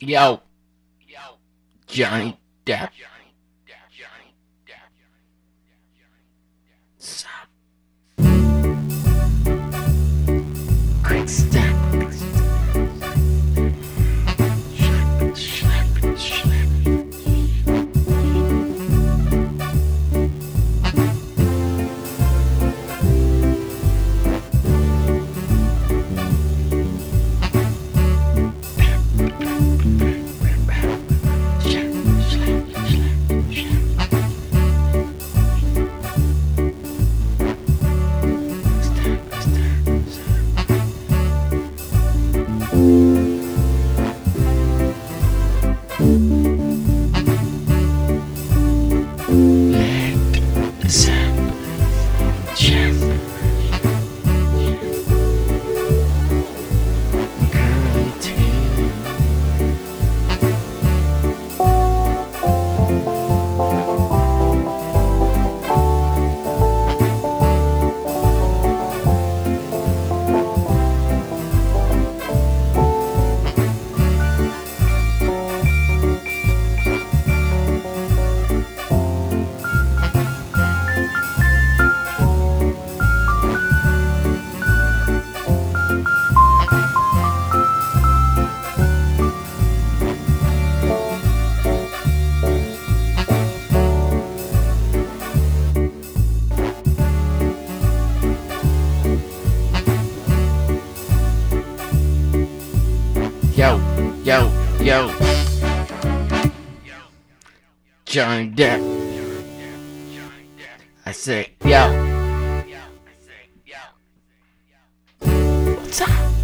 Yo. Yo. Johnny Depp. Sup? Quick Yo, yo. Johnny Depp. I say, yo. What's up?